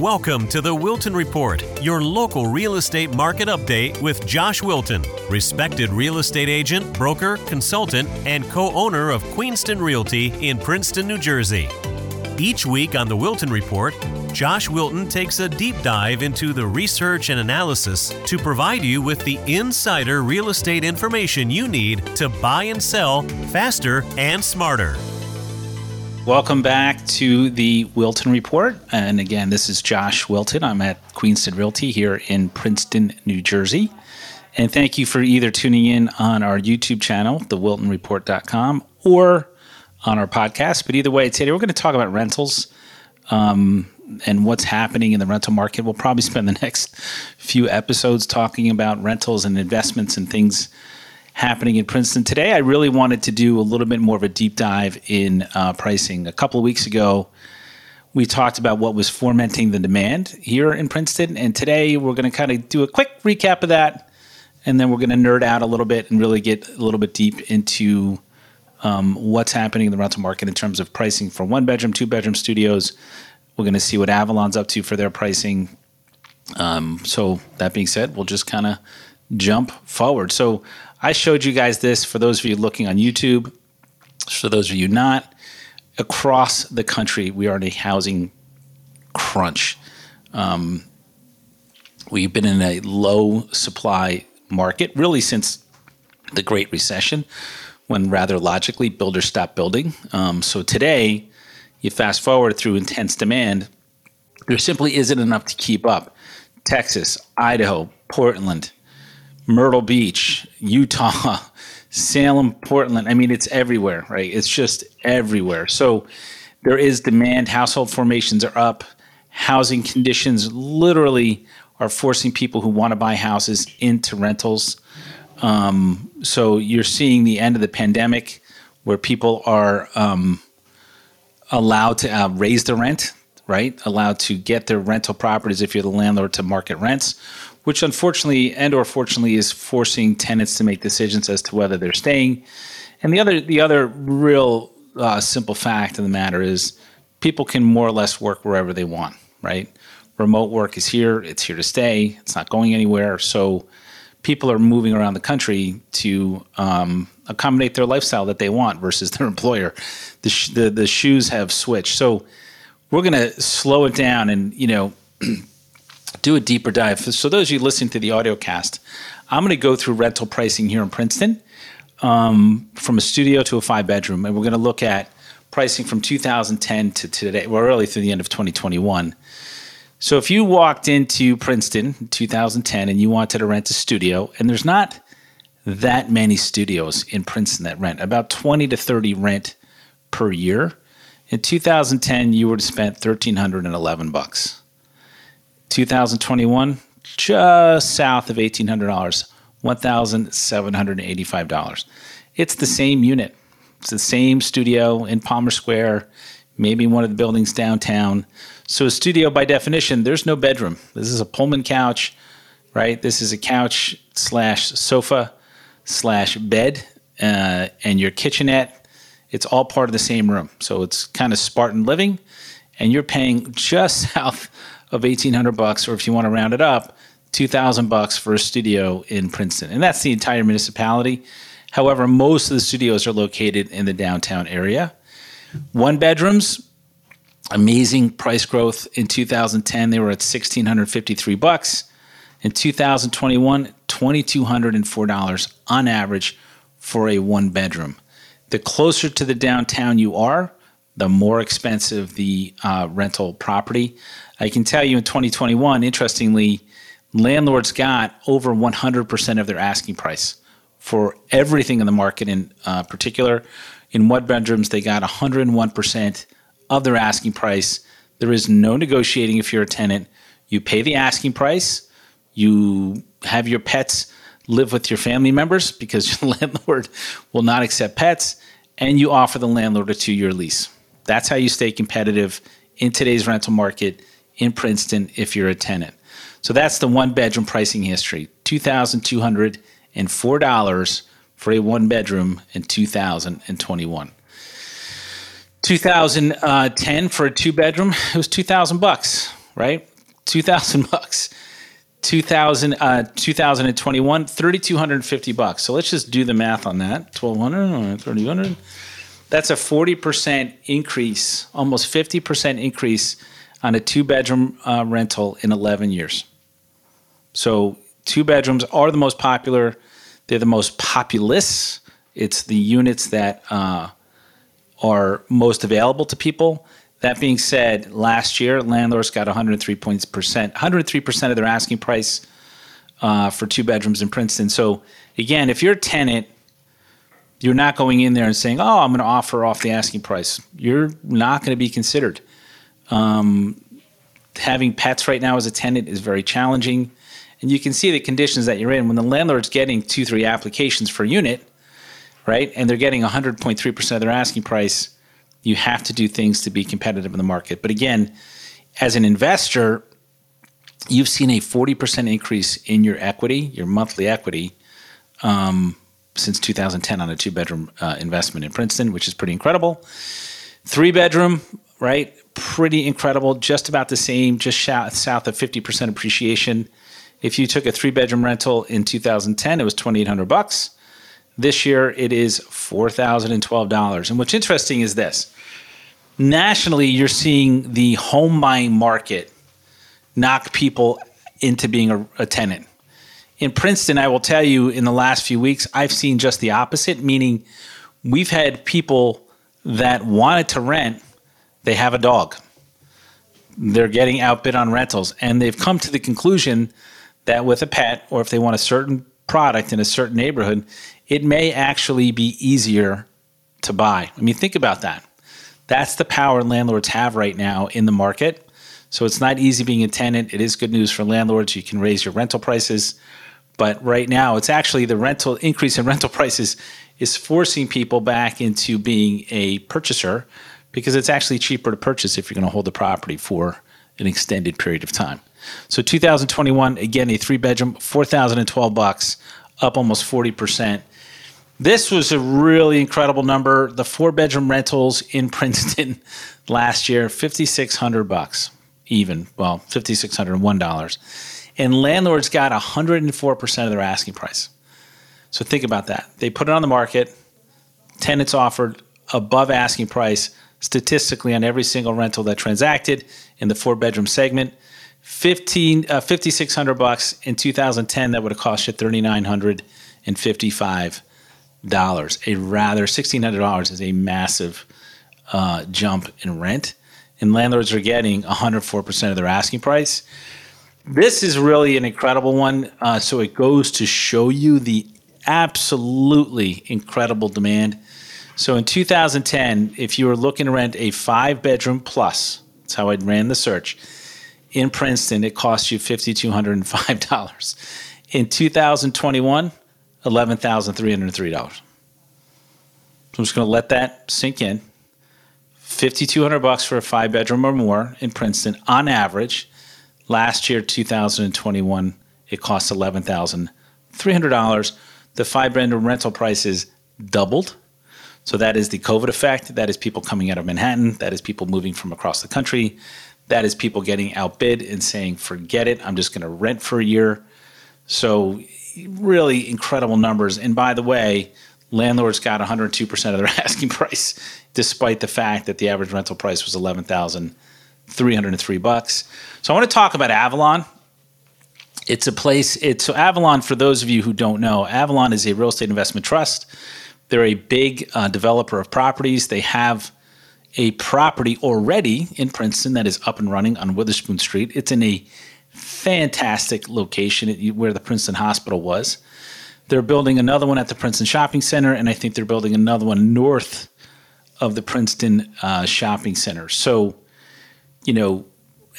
Welcome to the Wilton Report, your local real estate market update with Josh Wilton, respected real estate agent, broker, consultant, and co owner of Queenston Realty in Princeton, New Jersey. Each week on the Wilton Report, Josh Wilton takes a deep dive into the research and analysis to provide you with the insider real estate information you need to buy and sell faster and smarter. Welcome back to the Wilton Report. And again, this is Josh Wilton. I'm at Queenston Realty here in Princeton, New Jersey. And thank you for either tuning in on our YouTube channel, thewiltonreport.com, or on our podcast. But either way, today we're going to talk about rentals um, and what's happening in the rental market. We'll probably spend the next few episodes talking about rentals and investments and things happening in Princeton. Today, I really wanted to do a little bit more of a deep dive in uh, pricing. A couple of weeks ago, we talked about what was fomenting the demand here in Princeton. And today, we're going to kind of do a quick recap of that. And then we're going to nerd out a little bit and really get a little bit deep into um, what's happening in the rental market in terms of pricing for one bedroom, two bedroom studios. We're going to see what Avalon's up to for their pricing. Um, so, that being said, we'll just kind of jump forward. So, I showed you guys this for those of you looking on YouTube. For those of you not, across the country, we are in a housing crunch. Um, we've been in a low supply market really since the Great Recession, when rather logically builders stopped building. Um, so today, you fast forward through intense demand, there simply isn't enough to keep up. Texas, Idaho, Portland, Myrtle Beach, Utah, Salem, Portland. I mean, it's everywhere, right? It's just everywhere. So there is demand. Household formations are up. Housing conditions literally are forcing people who want to buy houses into rentals. Um, so you're seeing the end of the pandemic where people are um, allowed to uh, raise the rent, right? Allowed to get their rental properties if you're the landlord to market rents which unfortunately and or fortunately is forcing tenants to make decisions as to whether they're staying. And the other the other real uh, simple fact of the matter is people can more or less work wherever they want, right? Remote work is here, it's here to stay, it's not going anywhere. So people are moving around the country to um, accommodate their lifestyle that they want versus their employer. The, sh- the, the shoes have switched. So we're going to slow it down and, you know, do a deeper dive. So those of you listening to the audio cast, I'm going to go through rental pricing here in Princeton um, from a studio to a five bedroom, and we're going to look at pricing from 2010 to today. We're really through the end of 2021. So if you walked into Princeton in 2010 and you wanted to rent a studio, and there's not that many studios in Princeton that rent, about 20 to 30 rent per year. In 2010, you would have spent 1,311 bucks. 2021, just south of $1,800, $1,785. It's the same unit. It's the same studio in Palmer Square, maybe one of the buildings downtown. So, a studio, by definition, there's no bedroom. This is a Pullman couch, right? This is a couch slash sofa slash bed uh, and your kitchenette. It's all part of the same room. So, it's kind of Spartan living, and you're paying just south of 1800 bucks or if you want to round it up 2000 bucks for a studio in Princeton. And that's the entire municipality. However most of the studios are located in the downtown area. One bedrooms amazing price growth. In 2010 they were at 1653 bucks. In 2021 $2204 on average for a one bedroom. The closer to the downtown you are the more expensive the uh, rental property I can tell you in 2021, interestingly, landlords got over 100% of their asking price for everything in the market. In uh, particular, in one bedrooms, they got 101% of their asking price. There is no negotiating if you're a tenant. You pay the asking price. You have your pets live with your family members because your landlord will not accept pets, and you offer the landlord a two year lease. That's how you stay competitive in today's rental market in Princeton if you're a tenant. So that's the one bedroom pricing history $2,204 for a one bedroom in 2021. 2010 for a two bedroom, it was 2000 bucks. right? 2000 bucks. 2000 uh 2021 3250 bucks. So let's just do the math on that. 1200 or 3000. That's a 40% increase, almost 50% increase on a two bedroom uh, rental in 11 years. So two bedrooms are the most popular. They're the most populous. It's the units that uh, are most available to people. That being said, last year landlords got 103 points percent, 103 percent of their asking price uh, for two bedrooms in Princeton. So again, if you're a tenant, you're not going in there and saying, "Oh, I'm going to offer off the asking price." You're not going to be considered. Um, having pets right now as a tenant is very challenging, and you can see the conditions that you're in when the landlord's getting two, three applications a unit, right, and they're getting 100.3 percent of their asking price you have to do things to be competitive in the market. But again, as an investor, you've seen a 40% increase in your equity, your monthly equity, um, since 2010 on a two bedroom uh, investment in Princeton, which is pretty incredible. Three bedroom, right? Pretty incredible. Just about the same, just south of 50% appreciation. If you took a three bedroom rental in 2010, it was 2,800 bucks. This year it is $4,012. And what's interesting is this nationally, you're seeing the home buying market knock people into being a, a tenant. In Princeton, I will tell you in the last few weeks, I've seen just the opposite, meaning we've had people that wanted to rent, they have a dog. They're getting outbid on rentals, and they've come to the conclusion that with a pet, or if they want a certain product in a certain neighborhood, it may actually be easier to buy. I mean, think about that. That's the power landlords have right now in the market. So it's not easy being a tenant. It is good news for landlords. You can raise your rental prices. But right now, it's actually the rental increase in rental prices is forcing people back into being a purchaser because it's actually cheaper to purchase if you're going to hold the property for an extended period of time. So 2021, again, a three bedroom, 4,012 bucks, up almost 40%. This was a really incredible number. The four bedroom rentals in Princeton last year, 5600 bucks even. Well, $5601. And landlords got 104% of their asking price. So think about that. They put it on the market. Tenants offered above asking price statistically on every single rental that transacted in the four bedroom segment. 15 uh, 5600 bucks in 2010 that would have cost you 3955 dollars. A rather sixteen hundred dollars is a massive uh, jump in rent, and landlords are getting one hundred four percent of their asking price. This is really an incredible one. Uh, so it goes to show you the absolutely incredible demand. So in 2010, if you were looking to rent a five bedroom plus, that's how I ran the search. In Princeton, it cost you $5,205. In 2021, eleven thousand three hundred three dollars. So I'm just going to let that sink in. Fifty two hundred bucks for a five bedroom or more in Princeton on average. Last year, 2021, it cost eleven thousand three hundred dollars. The five bedroom rental prices doubled. So that is the COVID effect. That is people coming out of Manhattan. That is people moving from across the country. That is people getting outbid and saying, "Forget it. I'm just going to rent for a year." So really incredible numbers. And by the way, landlords got 102% of their asking price, despite the fact that the average rental price was 11,303 bucks. So I want to talk about Avalon. It's a place. It's so Avalon. For those of you who don't know, Avalon is a real estate investment trust. They're a big uh, developer of properties. They have a property already in Princeton that is up and running on Witherspoon Street. It's in a fantastic location where the Princeton Hospital was. They're building another one at the Princeton Shopping Center, and I think they're building another one north of the Princeton uh, Shopping Center. So, you know,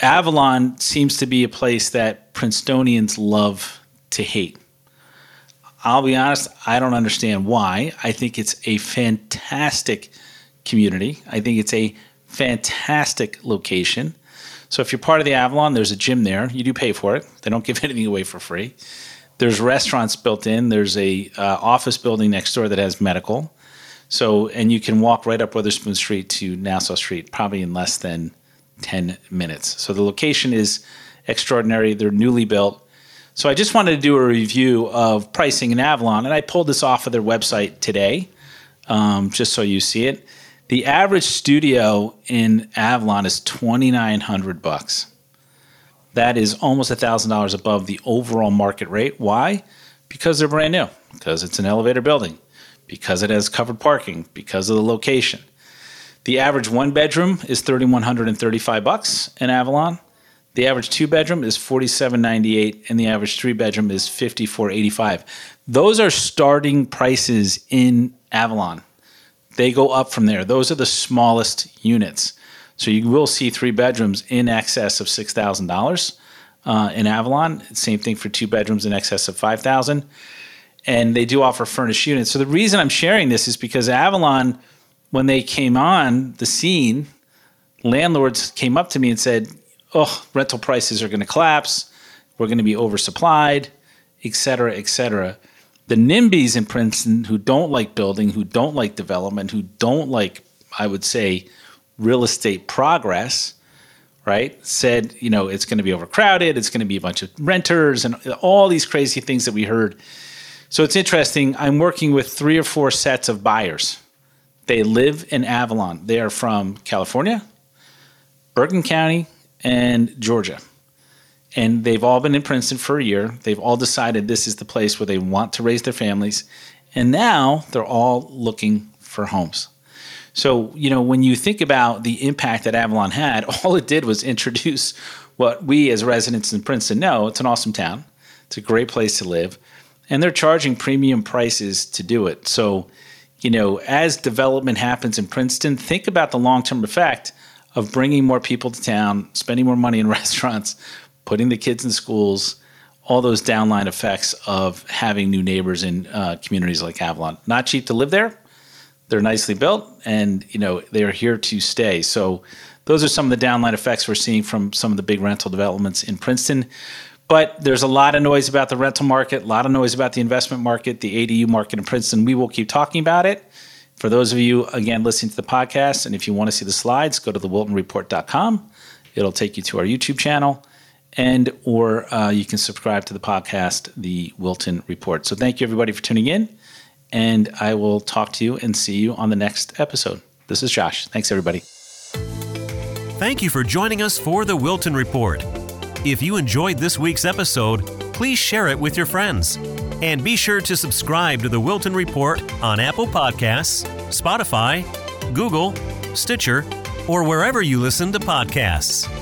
Avalon seems to be a place that Princetonians love to hate. I'll be honest, I don't understand why. I think it's a fantastic community. I think it's a fantastic location. So if you're part of the Avalon, there's a gym there. You do pay for it. They don't give anything away for free. There's restaurants built in. There's a uh, office building next door that has medical. So and you can walk right up Witherspoon Street to Nassau Street, probably in less than 10 minutes. So the location is extraordinary. They're newly built. So I just wanted to do a review of pricing in Avalon, and I pulled this off of their website today, um, just so you see it. The average studio in Avalon is twenty nine hundred bucks. That is almost thousand dollars above the overall market rate. Why? Because they're brand new. Because it's an elevator building. Because it has covered parking. Because of the location. The average one bedroom is thirty one hundred and thirty five bucks in Avalon. The average two bedroom is forty seven ninety eight, and the average three bedroom is fifty four eighty five. Those are starting prices in Avalon. They go up from there. Those are the smallest units. So you will see three bedrooms in excess of six thousand uh, dollars in Avalon. Same thing for two bedrooms in excess of five thousand. And they do offer furnished units. So the reason I'm sharing this is because Avalon, when they came on the scene, landlords came up to me and said, "Oh, rental prices are going to collapse. We're going to be oversupplied, et cetera, et cetera." The NIMBYs in Princeton who don't like building, who don't like development, who don't like, I would say, real estate progress, right? Said, you know, it's going to be overcrowded, it's going to be a bunch of renters, and all these crazy things that we heard. So it's interesting. I'm working with three or four sets of buyers. They live in Avalon. They are from California, Bergen County, and Georgia. And they've all been in Princeton for a year. They've all decided this is the place where they want to raise their families. And now they're all looking for homes. So, you know, when you think about the impact that Avalon had, all it did was introduce what we as residents in Princeton know it's an awesome town, it's a great place to live, and they're charging premium prices to do it. So, you know, as development happens in Princeton, think about the long term effect of bringing more people to town, spending more money in restaurants, putting the kids in schools, all those downline effects of having new neighbors in uh, communities like Avalon. Not cheap to live there. They're nicely built, and you know they are here to stay. So those are some of the downline effects we're seeing from some of the big rental developments in Princeton. But there's a lot of noise about the rental market, a lot of noise about the investment market, the ADU market in Princeton. We will keep talking about it. For those of you, again, listening to the podcast, and if you want to see the slides, go to thewiltonreport.com. It'll take you to our YouTube channel and or uh, you can subscribe to the podcast, The Wilton Report. So thank you everybody for tuning in, and I will talk to you and see you on the next episode. This is Josh. Thanks everybody. Thank you for joining us for The Wilton Report. If you enjoyed this week's episode, please share it with your friends. And be sure to subscribe to The Wilton Report on Apple Podcasts, Spotify, Google, Stitcher, or wherever you listen to podcasts.